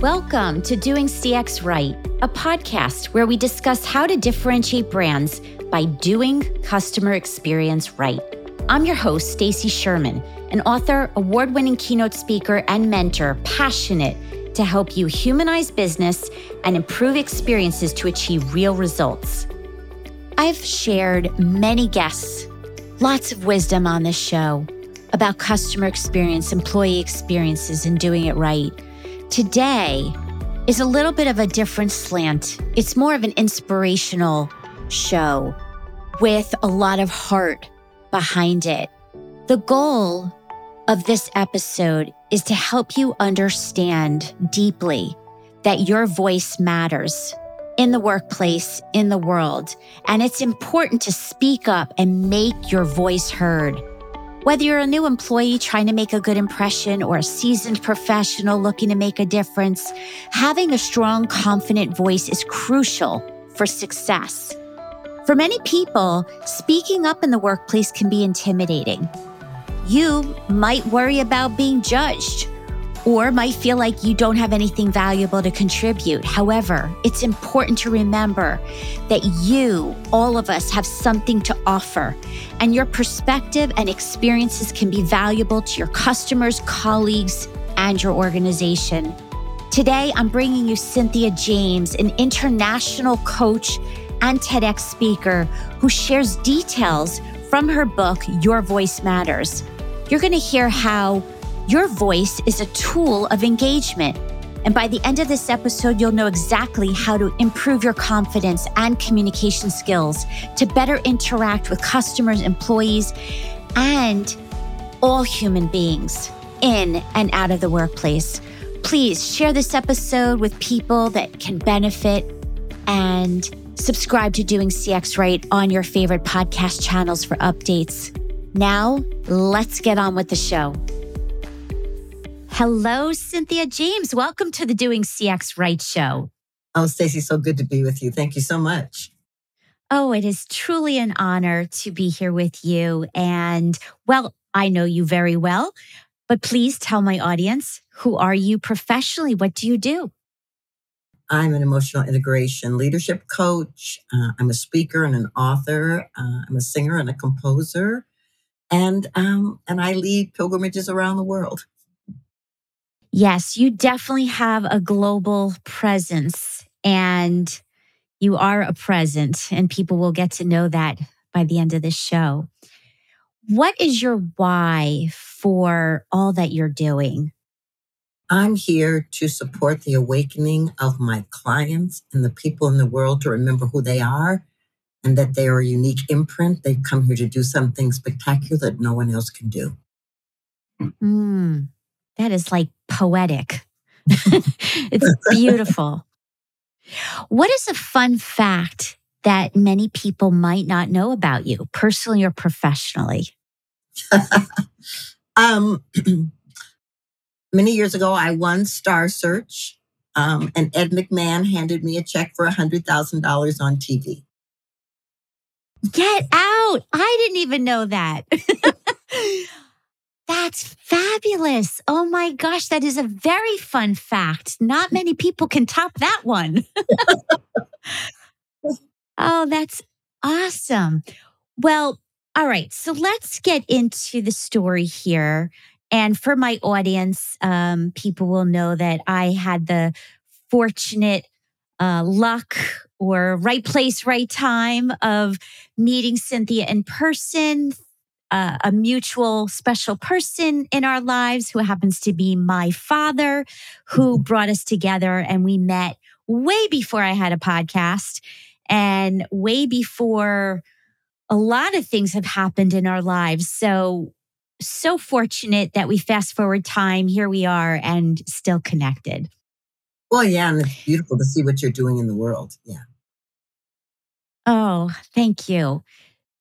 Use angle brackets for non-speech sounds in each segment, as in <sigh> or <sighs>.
Welcome to Doing CX Right, a podcast where we discuss how to differentiate brands by doing customer experience right. I'm your host, Stacy Sherman, an author, award-winning keynote speaker, and mentor passionate to help you humanize business and improve experiences to achieve real results. I've shared many guests, lots of wisdom on this show about customer experience, employee experiences, and doing it right. Today is a little bit of a different slant. It's more of an inspirational show with a lot of heart behind it. The goal of this episode is to help you understand deeply that your voice matters in the workplace, in the world, and it's important to speak up and make your voice heard. Whether you're a new employee trying to make a good impression or a seasoned professional looking to make a difference, having a strong, confident voice is crucial for success. For many people, speaking up in the workplace can be intimidating. You might worry about being judged or might feel like you don't have anything valuable to contribute. However, it's important to remember that you, all of us, have something to offer, and your perspective and experiences can be valuable to your customers, colleagues, and your organization. Today, I'm bringing you Cynthia James, an international coach and TEDx speaker who shares details from her book, Your Voice Matters. You're going to hear how your voice is a tool of engagement. And by the end of this episode, you'll know exactly how to improve your confidence and communication skills to better interact with customers, employees, and all human beings in and out of the workplace. Please share this episode with people that can benefit and subscribe to Doing CX Right on your favorite podcast channels for updates. Now, let's get on with the show. Hello, Cynthia James. Welcome to the Doing CX Right show. Oh, Stacy, so good to be with you. Thank you so much. Oh, it is truly an honor to be here with you. And well, I know you very well, but please tell my audience who are you professionally? What do you do? I'm an emotional integration leadership coach. Uh, I'm a speaker and an author. Uh, I'm a singer and a composer, and um, and I lead pilgrimages around the world. Yes, you definitely have a global presence and you are a present, and people will get to know that by the end of the show. What is your why for all that you're doing? I'm here to support the awakening of my clients and the people in the world to remember who they are and that they are a unique imprint. They've come here to do something spectacular that no one else can do. Mm, that is like poetic. <laughs> it's beautiful. What is a fun fact that many people might not know about you, personally or professionally? <laughs> um, <clears throat> many years ago, I won Star Search, um, and Ed McMahon handed me a check for $100,000 on TV. Get out. I didn't even know that. <laughs> That's fabulous. Oh my gosh, that is a very fun fact. Not many people can top that one. <laughs> oh, that's awesome. Well, all right. So let's get into the story here. And for my audience, um, people will know that I had the fortunate uh, luck or right place, right time of meeting Cynthia in person uh, a mutual special person in our lives who happens to be my father, who mm-hmm. brought us together. And we met way before I had a podcast and way before a lot of things have happened in our lives. So, so fortunate that we fast forward time. Here we are and still connected. Well, yeah. And it's beautiful to see what you're doing in the world. Yeah. Oh, thank you.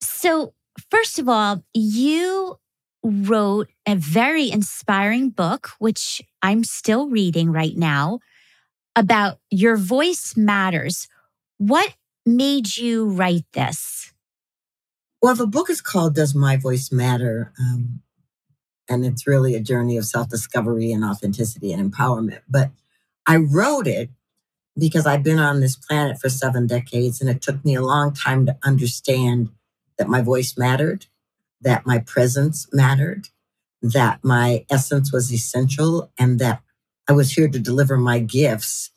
So, first of all, you wrote a very inspiring book, which I'm still reading right now, about your voice matters. What made you write this? Well, the book is called Does My Voice Matter? Um, and it's really a journey of self discovery and authenticity and empowerment. But I wrote it because I've been on this planet for seven decades and it took me a long time to understand that my voice mattered, that my presence mattered, that my essence was essential, and that I was here to deliver my gifts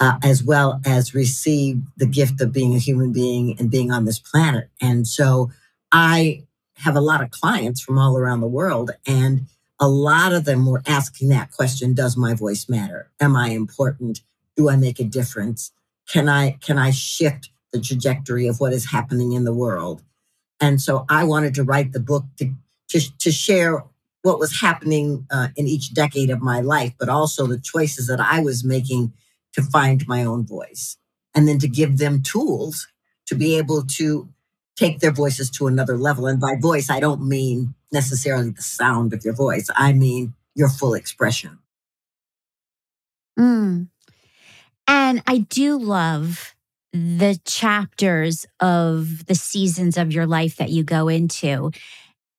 uh, as well as receive the gift of being a human being and being on this planet. And so I have a lot of clients from all around the world, and a lot of them were asking that question Does my voice matter? Am I important? Do I make a difference? Can I can I shift the trajectory of what is happening in the world? And so I wanted to write the book to to, to share what was happening uh, in each decade of my life, but also the choices that I was making to find my own voice, and then to give them tools to be able to take their voices to another level. And by voice, I don't mean necessarily the sound of your voice. I mean your full expression. Mm. And I do love the chapters of the seasons of your life that you go into.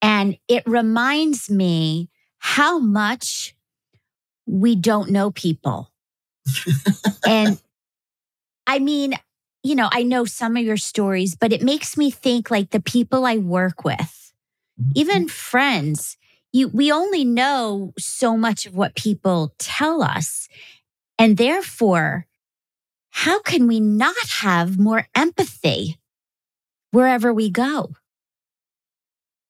And it reminds me how much we don't know people. <laughs> and I mean, you know, I know some of your stories, but it makes me think like the people I work with, even mm-hmm. friends, you we only know so much of what people tell us. And therefore, how can we not have more empathy wherever we go?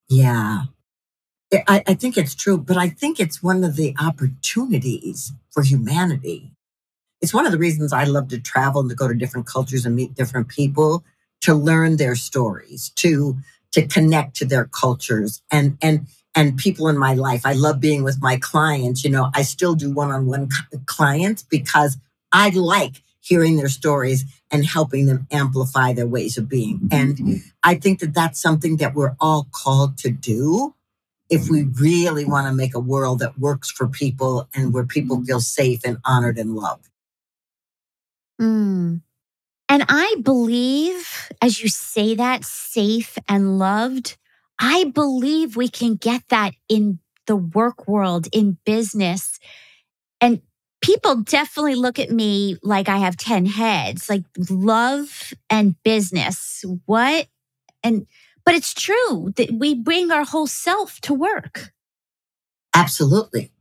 Yeah. I, I, think it's true, but I think it's one of the opportunities for humanity. It's one of the reasons I love to travel and to go to different cultures and meet different people to learn their stories, to to connect to their cultures and and and people in my life. I love being with my clients. You know, I still do one-on-one clients because I like hearing their stories and helping them amplify their ways of being. And mm-hmm. I think that that's something that we're all called to do if we really want to make a world that works for people and where people feel safe and honored and loved. Mm. And I believe, as you say that, safe and loved, I believe we can get that in the work world, in business. And people definitely look at me like I have 10 heads, like love and business. What? And, but it's true that we bring our whole self to work. Absolutely.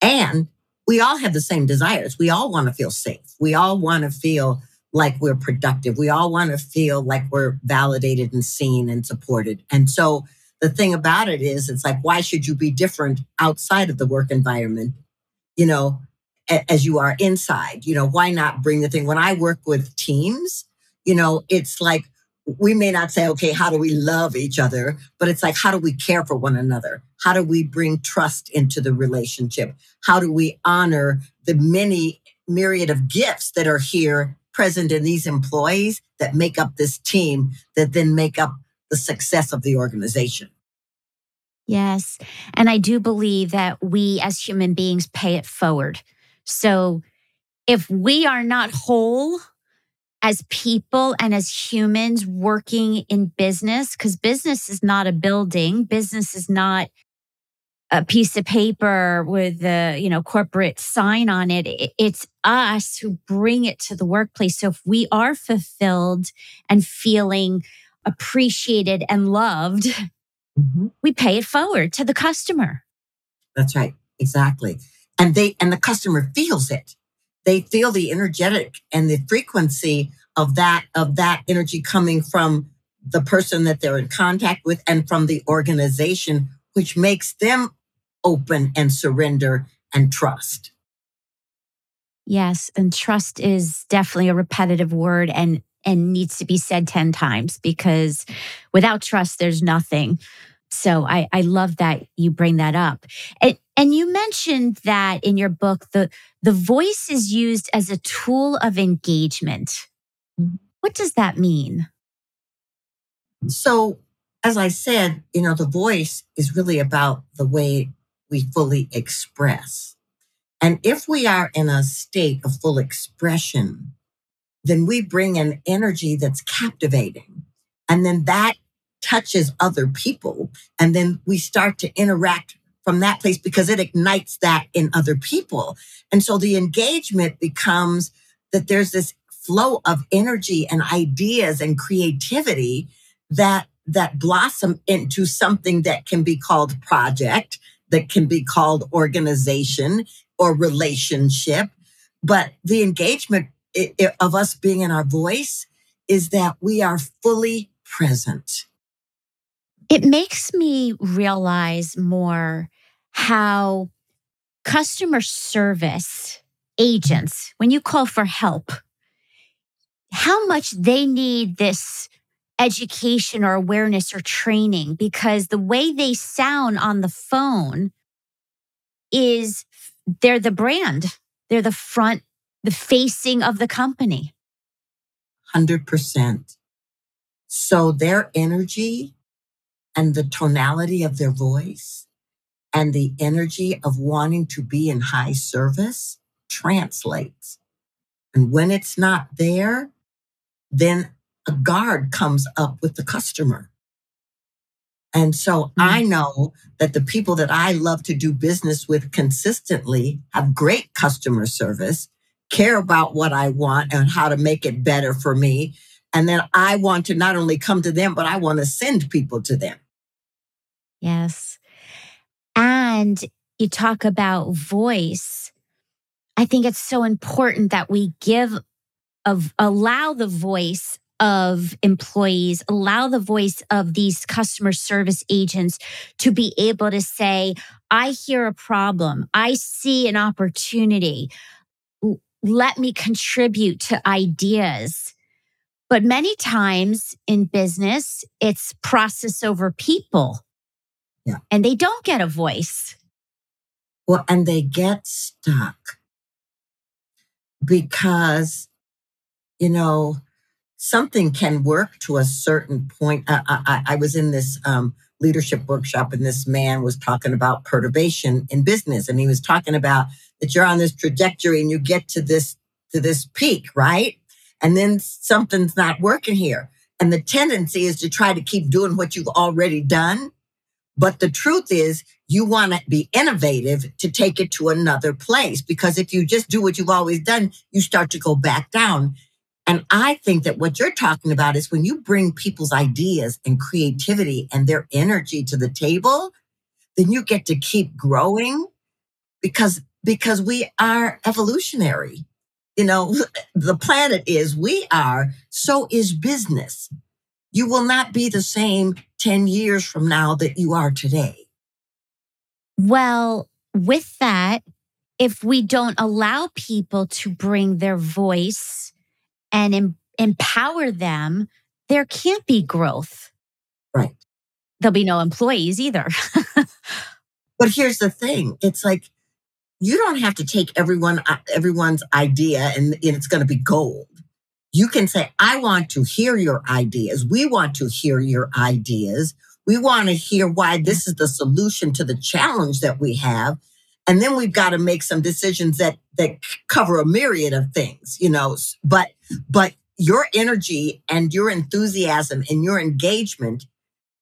And we all have the same desires. We all want to feel safe. We all want to feel like we're productive. We all want to feel like we're validated and seen and supported. And so the thing about it is, it's like, why should you be different outside of the work environment? You know, as you are inside. You know, why not bring the thing? When I work with teams, you know, it's like we may not say, okay, how do we love each other? But it's like, how do we care for one another? How do we bring trust into the relationship? How do we honor the many myriad of gifts that are here present in these employees that make up this team that then make up the success of the organization? Yes. And I do believe that we as human beings pay it forward. So if we are not whole as people and as humans working in business, because business is not a building, business is not a piece of paper with a you know corporate sign on it it's us who bring it to the workplace. So if we are fulfilled and feeling appreciated and loved mm-hmm. we pay it forward to the customer. That's right. Exactly and they and the customer feels it. They feel the energetic and the frequency of that of that energy coming from the person that they're in contact with and from the organization which makes them open and surrender and trust. Yes and trust is definitely a repetitive word and and needs to be said 10 times because without trust there's nothing. So I, I love that you bring that up. And, and you mentioned that in your book, the, the voice is used as a tool of engagement. What does that mean? So, as I said, you know, the voice is really about the way we fully express. And if we are in a state of full expression, then we bring an energy that's captivating. And then that touches other people. And then we start to interact from that place because it ignites that in other people. And so the engagement becomes that there's this flow of energy and ideas and creativity that that blossom into something that can be called project, that can be called organization or relationship. But the engagement of us being in our voice is that we are fully present. It makes me realize more how customer service agents, when you call for help, how much they need this education or awareness or training because the way they sound on the phone is they're the brand, they're the front, the facing of the company. 100%. So their energy and the tonality of their voice and the energy of wanting to be in high service translates. And when it's not there, then a guard comes up with the customer. And so mm-hmm. I know that the people that I love to do business with consistently have great customer service, care about what I want and how to make it better for me. And then I want to not only come to them, but I want to send people to them. Yes. And you talk about voice. I think it's so important that we give of allow the voice of employees, allow the voice of these customer service agents to be able to say, I hear a problem. I see an opportunity. Let me contribute to ideas. But many times in business, it's process over people. Yeah. And they don't get a voice. Well, and they get stuck because, you know, something can work to a certain point. I, I, I was in this um, leadership workshop and this man was talking about perturbation in business. And he was talking about that you're on this trajectory and you get to this, to this peak, right? And then something's not working here. And the tendency is to try to keep doing what you've already done but the truth is, you want to be innovative to take it to another place because if you just do what you've always done, you start to go back down. And I think that what you're talking about is when you bring people's ideas and creativity and their energy to the table, then you get to keep growing because because we are evolutionary. You know, the planet is, we are, so is business. You will not be the same 10 years from now that you are today? Well, with that, if we don't allow people to bring their voice and em- empower them, there can't be growth. Right. There'll be no employees either. <laughs> but here's the thing it's like, you don't have to take everyone uh, everyone's idea and, and it's going to be gold you can say, I want to hear your ideas. We want to hear your ideas. We want to hear why this is the solution to the challenge that we have. And then we've got to make some decisions that, that cover a myriad of things, you know, but, but your energy and your enthusiasm and your engagement,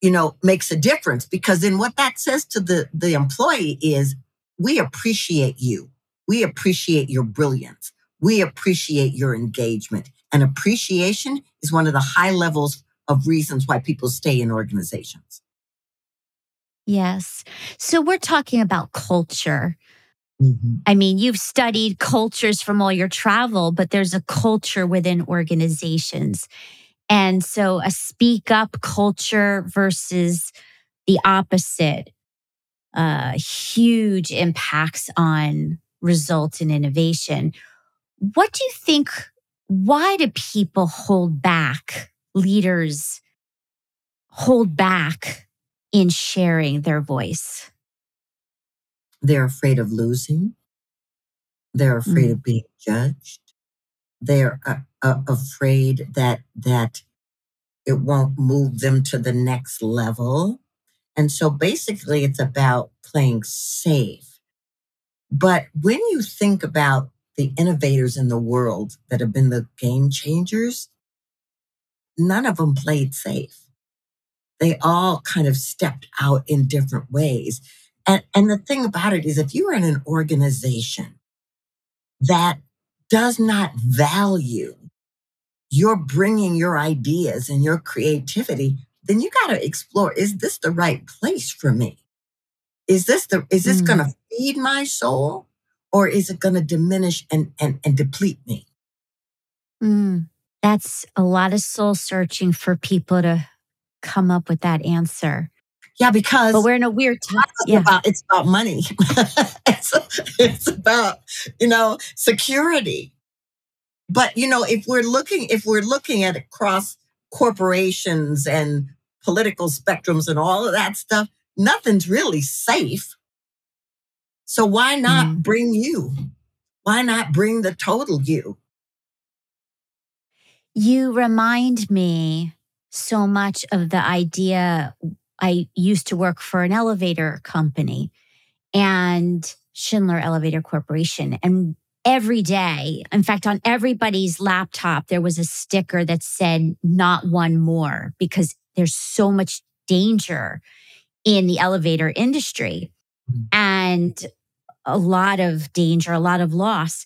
you know, makes a difference because then what that says to the, the employee is we appreciate you. We appreciate your brilliance. We appreciate your engagement. And appreciation is one of the high levels of reasons why people stay in organizations. Yes. So we're talking about culture. Mm-hmm. I mean, you've studied cultures from all your travel, but there's a culture within organizations. And so a speak up culture versus the opposite, uh, huge impacts on results and innovation. What do you think why do people hold back, leaders hold back in sharing their voice? They're afraid of losing. They're afraid mm. of being judged. They're uh, uh, afraid that that it won't move them to the next level. And so basically it's about playing safe. But when you think about the innovators in the world that have been the game changers, none of them played safe. They all kind of stepped out in different ways. And, and the thing about it is, if you're in an organization that does not value your bringing your ideas and your creativity, then you got to explore is this the right place for me? Is this the is this mm. going to feed my soul or is it going to diminish and, and and deplete me? Mm. That's a lot of soul searching for people to come up with that answer. Yeah, because but we're in a weird time. It's yeah. about it's about money. <laughs> it's, it's about you know security. But you know, if we're looking if we're looking at across corporations and political spectrums and all of that stuff, nothing's really safe. So why not mm. bring you? Why not bring the total you? You remind me so much of the idea. I used to work for an elevator company and Schindler Elevator Corporation. And every day, in fact, on everybody's laptop, there was a sticker that said, not one more, because there's so much danger in the elevator industry mm-hmm. and a lot of danger, a lot of loss.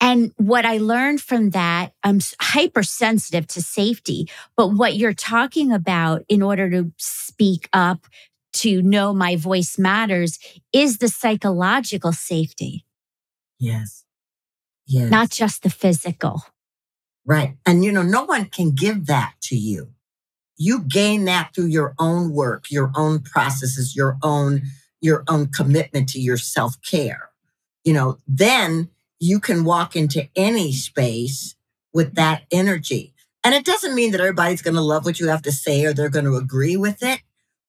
And what I learned from that, I'm hypersensitive to safety. But what you're talking about in order to speak up, to know my voice matters, is the psychological safety. Yes. Yes. Not just the physical. Right. And, you know, no one can give that to you. You gain that through your own work, your own processes, your own, your own commitment to your self care. You know, then you can walk into any space with that energy. And it doesn't mean that everybody's going to love what you have to say or they're going to agree with it,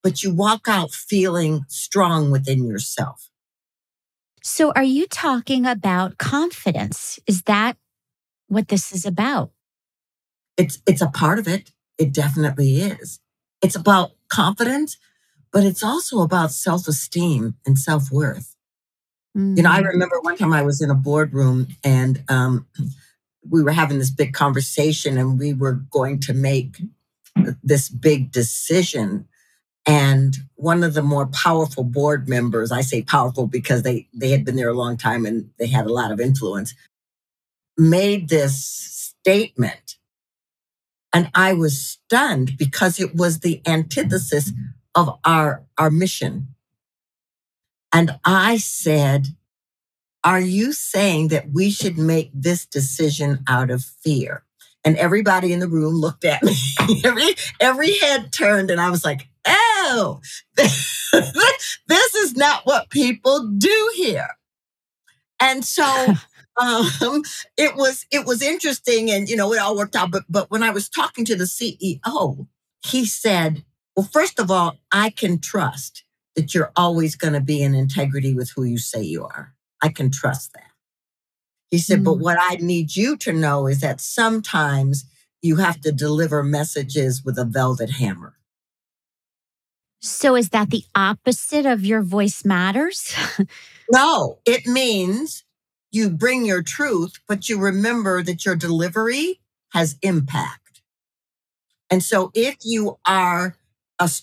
but you walk out feeling strong within yourself. So, are you talking about confidence? Is that what this is about? It's it's a part of it. It definitely is. It's about confidence, but it's also about self-esteem and self-worth. Mm-hmm. You know, I mm-hmm. remember one time I was in a boardroom and um, we were having this big conversation and we were going to make this big decision. And one of the more powerful board members, I say powerful because they, they had been there a long time and they had a lot of influence, made this statement. And I was stunned because it was the antithesis of our, our mission and I said, Are you saying that we should make this decision out of fear? And everybody in the room looked at me. <laughs> every, every head turned, and I was like, Oh, <laughs> this is not what people do here. And so <laughs> um, it was it was interesting, and you know it all worked out. But but when I was talking to the CEO, he said, "Well, first of all, I can trust that you're always going to be in integrity with who you say you are. I can trust that. He said, mm-hmm. but mm. what I need you to know is that sometimes you have to deliver messages with a velvet hammer. So is that the opposite of your voice matters? <laughs> no, it means you bring your truth, but you remember that your delivery has impact. And so if you are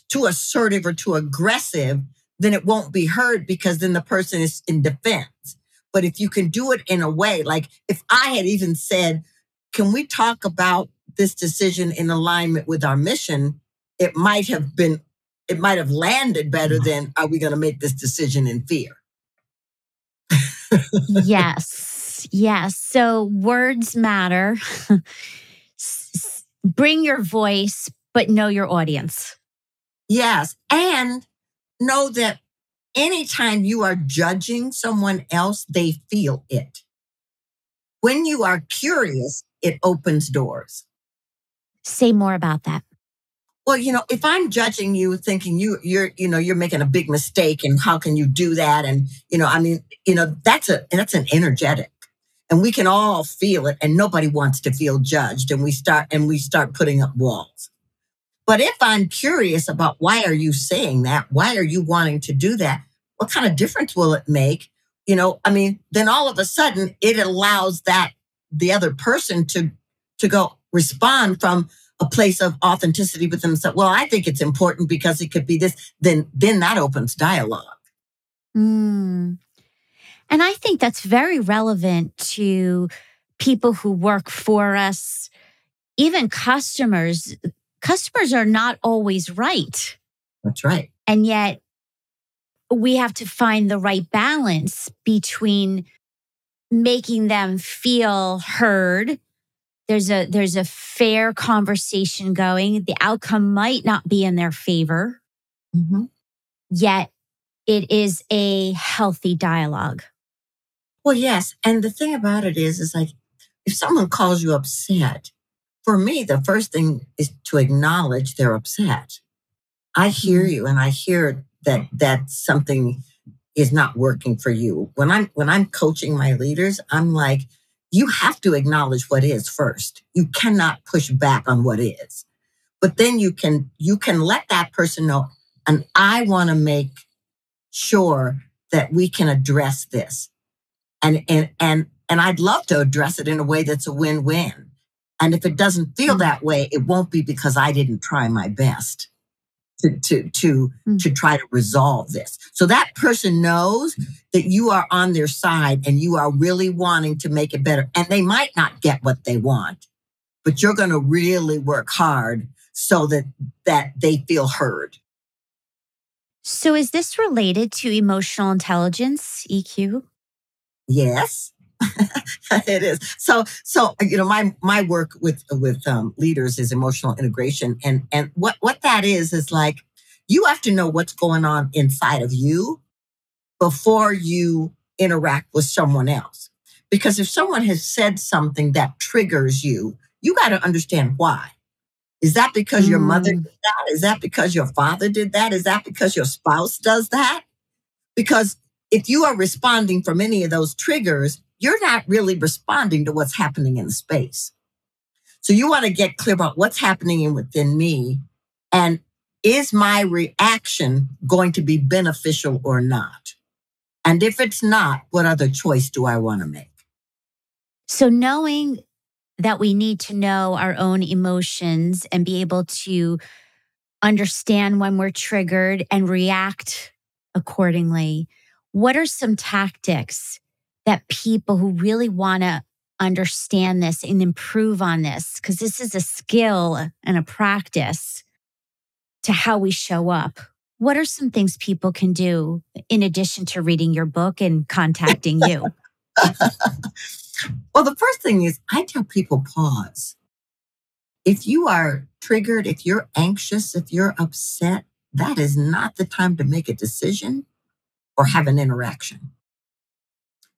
too assertive or too aggressive, then it won't be heard because then the person is in defense. But if you can do it in a way, like if I had even said, can we talk about this decision in alignment with our mission? It might have been, it might have landed better mm-hmm. than are we going to make this decision in fear? Yes. Yes. So words matter. <laughs> Bring your voice, but know your audience. Yes. And know that anytime you are judging someone else, they feel it. When you are curious, it opens doors. Say more about that. Well, you know, if I'm judging you thinking you you're you know you're making a big mistake and how can you do that and you know I mean, you know, that's a that's an energetic. And we can all feel it and nobody wants to feel judged and we start and we start putting up walls. But if I'm curious about why are you saying that? Why are you wanting to do that? What kind of difference will it make? You know, I mean, then all of a sudden it allows that the other person to to go respond from a place of authenticity with themselves. Well, I think it's important because it could be this. Then then that opens dialogue. Mm. And I think that's very relevant to people who work for us, even customers. Customers are not always right. That's right. And yet we have to find the right balance between making them feel heard. There's a there's a fair conversation going. The outcome might not be in their favor. Mm-hmm. Yet it is a healthy dialogue. Well, yes. And the thing about it is, is like if someone calls you upset, for me, the first thing is to acknowledge they're upset. I hear Mm. you and I hear that that something is not working for you. When I'm when I'm coaching my leaders, I'm like, you have to acknowledge what is first. You cannot push back on what is. But then you can you can let that person know and I want to make sure that we can address this. And and and and I'd love to address it in a way that's a win-win. And if it doesn't feel Mm. that way, it won't be because I didn't try my best to to to Mm. to try to resolve this. So that person knows that you are on their side and you are really wanting to make it better. And they might not get what they want, but you're going to really work hard so that that they feel heard. So is this related to emotional intelligence, EQ? Yes. <laughs> it is. So so you know my my work with with um, leaders is emotional integration and and what what that is is like you have to know what's going on inside of you before you interact with someone else. Because if someone has said something that triggers you, you got to understand why. Is that because your mother Mm. did that? Is that because your father did that? Is that because your spouse does that? Because if you are responding from any of those triggers, you're not really responding to what's happening in the space. So you want to get clear about what's happening within me and is my reaction going to be beneficial or not? And if it's not, what other choice do I want to make? So knowing that we need to know our own emotions and be able to understand when we're triggered and react accordingly. What are some tactics that people who really want to understand this and improve on this? Because this is a skill and a practice to how we show up. What are some things people can do in addition to reading your book and contacting you? <laughs> well, the first thing is I tell people pause. If you are triggered, if you're anxious, if you're upset, that is not the time to make a decision or have an interaction.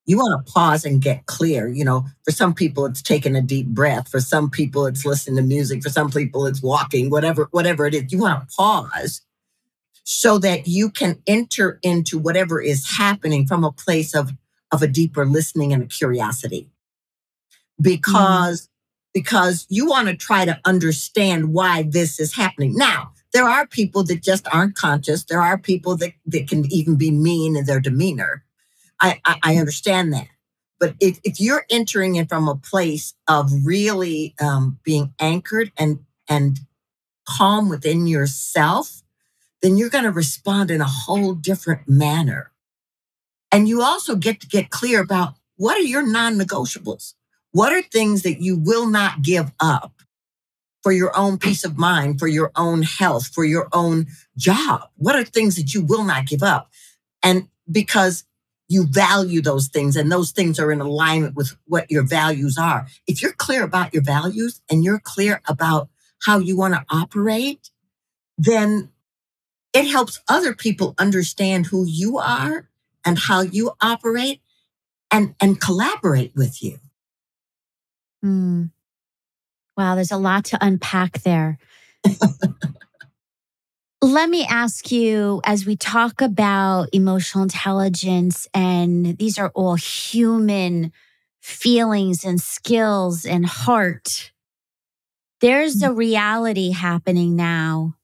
You want to pause and get clear. You know, for some people, it's taking a deep breath. For some people, it's listening to music. For some people, it's walking, whatever, whatever it is. You want to pause so that you can enter into whatever is happening from a place of, of a deeper listening and a curiosity. Mm-hmm. Because, because you want to try to understand why this is happening. Now, there are people that just aren't conscious. There are people that, that can even be mean in their demeanor. I, I, I understand that. But if, if you're entering in from a place of really um, being anchored and, and calm within yourself, then you're going to respond in a whole different manner. And you also get to get clear about what are your non negotiables? What are things that you will not give up for your own peace of mind, for your own health, for your own job? What are things that you will not give up? And because you value those things and those things are in alignment with what your values are. If you're clear about your values and you're clear about how you want to operate, then it helps other people understand who you are and how you operate and, and collaborate with you. Hmm. Wow, there's a lot to unpack there. Let me ask you as we talk about emotional intelligence, and these are all human feelings and skills and heart. There's a mm. reality happening now.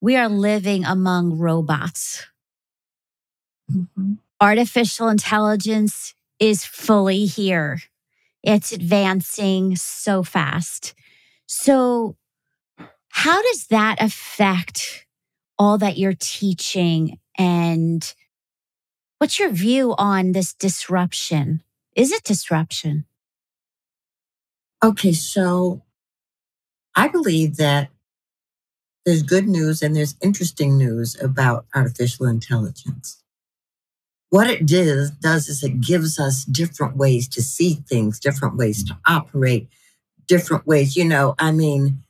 We are living among robots. Mm-hmm. Artificial intelligence is fully here. It's advancing so fast. So, how does that affect all that you're teaching and What's your view on this disruption? Is it disruption? Okay, so I believe that there's good news and there's interesting news about artificial intelligence. What it does, does is it gives us different ways to see things, different ways to operate, different ways, you know, I mean,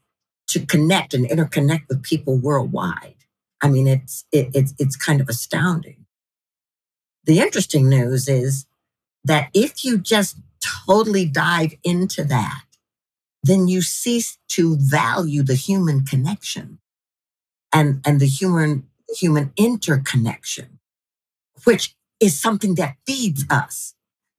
to connect and interconnect with people worldwide. I mean, it's it, it's it's kind of astounding. The interesting news is that if you just totally dive into that, then you cease to value the human connection and, and the human, human interconnection, which is something that feeds us.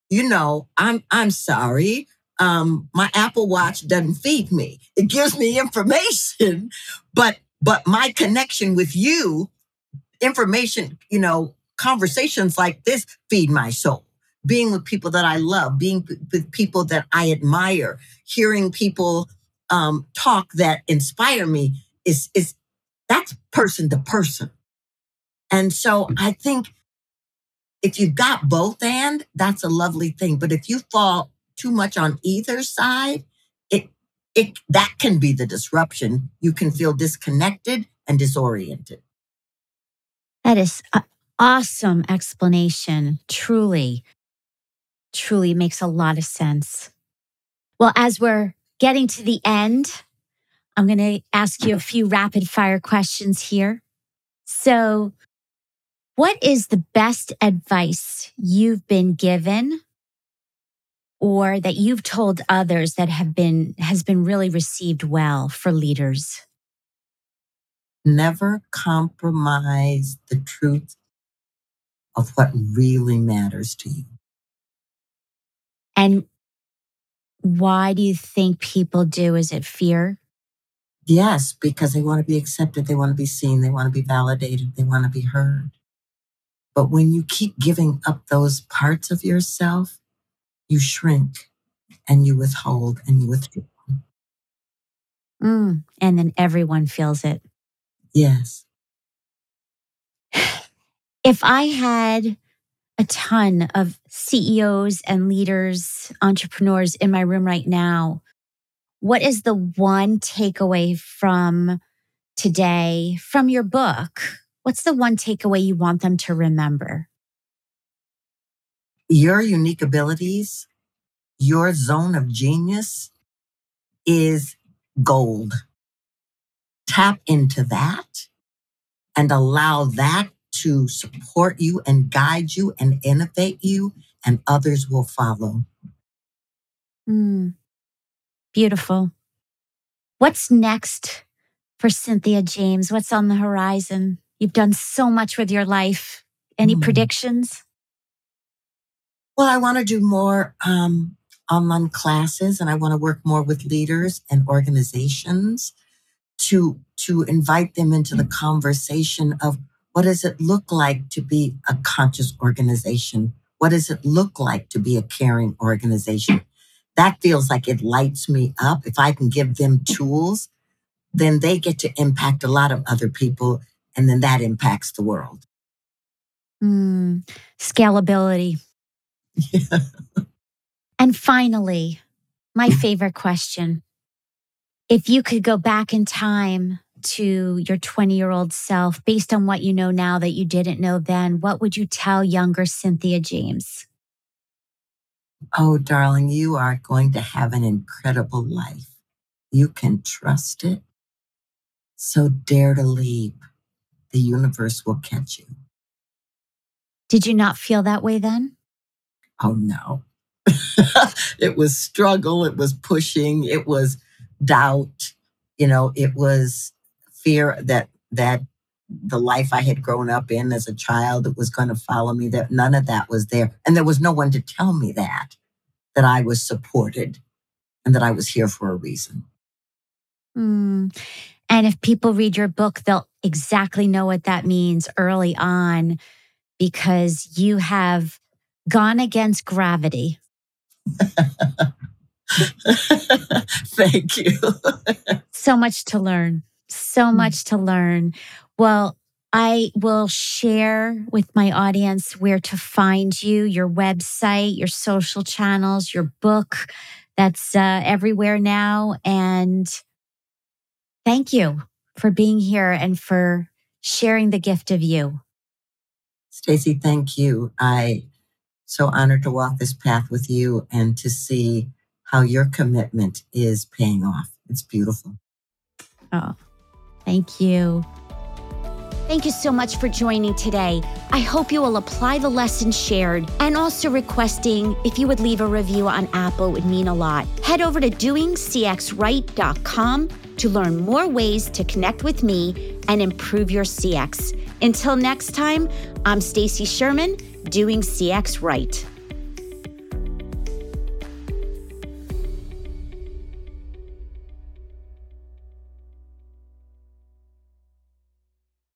You know, I'm, I'm sorry. Um, my Apple Watch doesn't feed me. It gives me information, <laughs> but, but my connection with you, information, you know, conversations like this feed my soul being with people that I love, being with people that I admire, hearing people um, talk that inspire me is is that's person to person. And so I think if you've got both and that's a lovely thing. But if you fall too much on either side, it it that can be the disruption. You can feel disconnected and disoriented. That is an awesome explanation, truly truly makes a lot of sense. Well, as we're getting to the end, I'm going to ask you a few rapid fire questions here. So, what is the best advice you've been given or that you've told others that have been has been really received well for leaders? Never compromise the truth of what really matters to you. And why do you think people do? Is it fear? Yes, because they want to be accepted, they want to be seen, they want to be validated, they want to be heard. But when you keep giving up those parts of yourself, you shrink and you withhold and you withdraw. Mm, and then everyone feels it. Yes. <sighs> If I had a ton of CEOs and leaders, entrepreneurs in my room right now. What is the one takeaway from today, from your book? What's the one takeaway you want them to remember? Your unique abilities, your zone of genius is gold. Tap into that and allow that to support you and guide you and innovate you, and others will follow. Mm, beautiful. What's next for Cynthia James? What's on the horizon? You've done so much with your life. Any mm. predictions? Well, I want to do more um, online classes and I want to work more with leaders and organizations to to invite them into the conversation of what does it look like to be a conscious organization? What does it look like to be a caring organization? That feels like it lights me up. If I can give them tools, then they get to impact a lot of other people, and then that impacts the world. Mm, scalability. Yeah. <laughs> and finally, my favorite question. If you could go back in time to your 20 year old self, based on what you know now that you didn't know then, what would you tell younger Cynthia James? Oh, darling, you are going to have an incredible life. You can trust it. So dare to leap. The universe will catch you. Did you not feel that way then? Oh, no. <laughs> it was struggle. It was pushing. It was doubt. You know, it was fear that that the life I had grown up in as a child that was going to follow me, that none of that was there. And there was no one to tell me that, that I was supported and that I was here for a reason. Mm. And if people read your book, they'll exactly know what that means early on because you have gone against gravity. <laughs> Thank you. so much to learn so mm. much to learn. Well, I will share with my audience where to find you, your website, your social channels, your book that's uh, everywhere now. And thank you for being here and for sharing the gift of you. Stacy, thank you. I so honored to walk this path with you and to see how your commitment is paying off. It's beautiful. Oh, thank you. Thank you so much for joining today. I hope you will apply the lessons shared and also requesting if you would leave a review on Apple would mean a lot. Head over to doingcxright.com to learn more ways to connect with me and improve your CX. Until next time, I'm Stacy Sherman, doing CX right.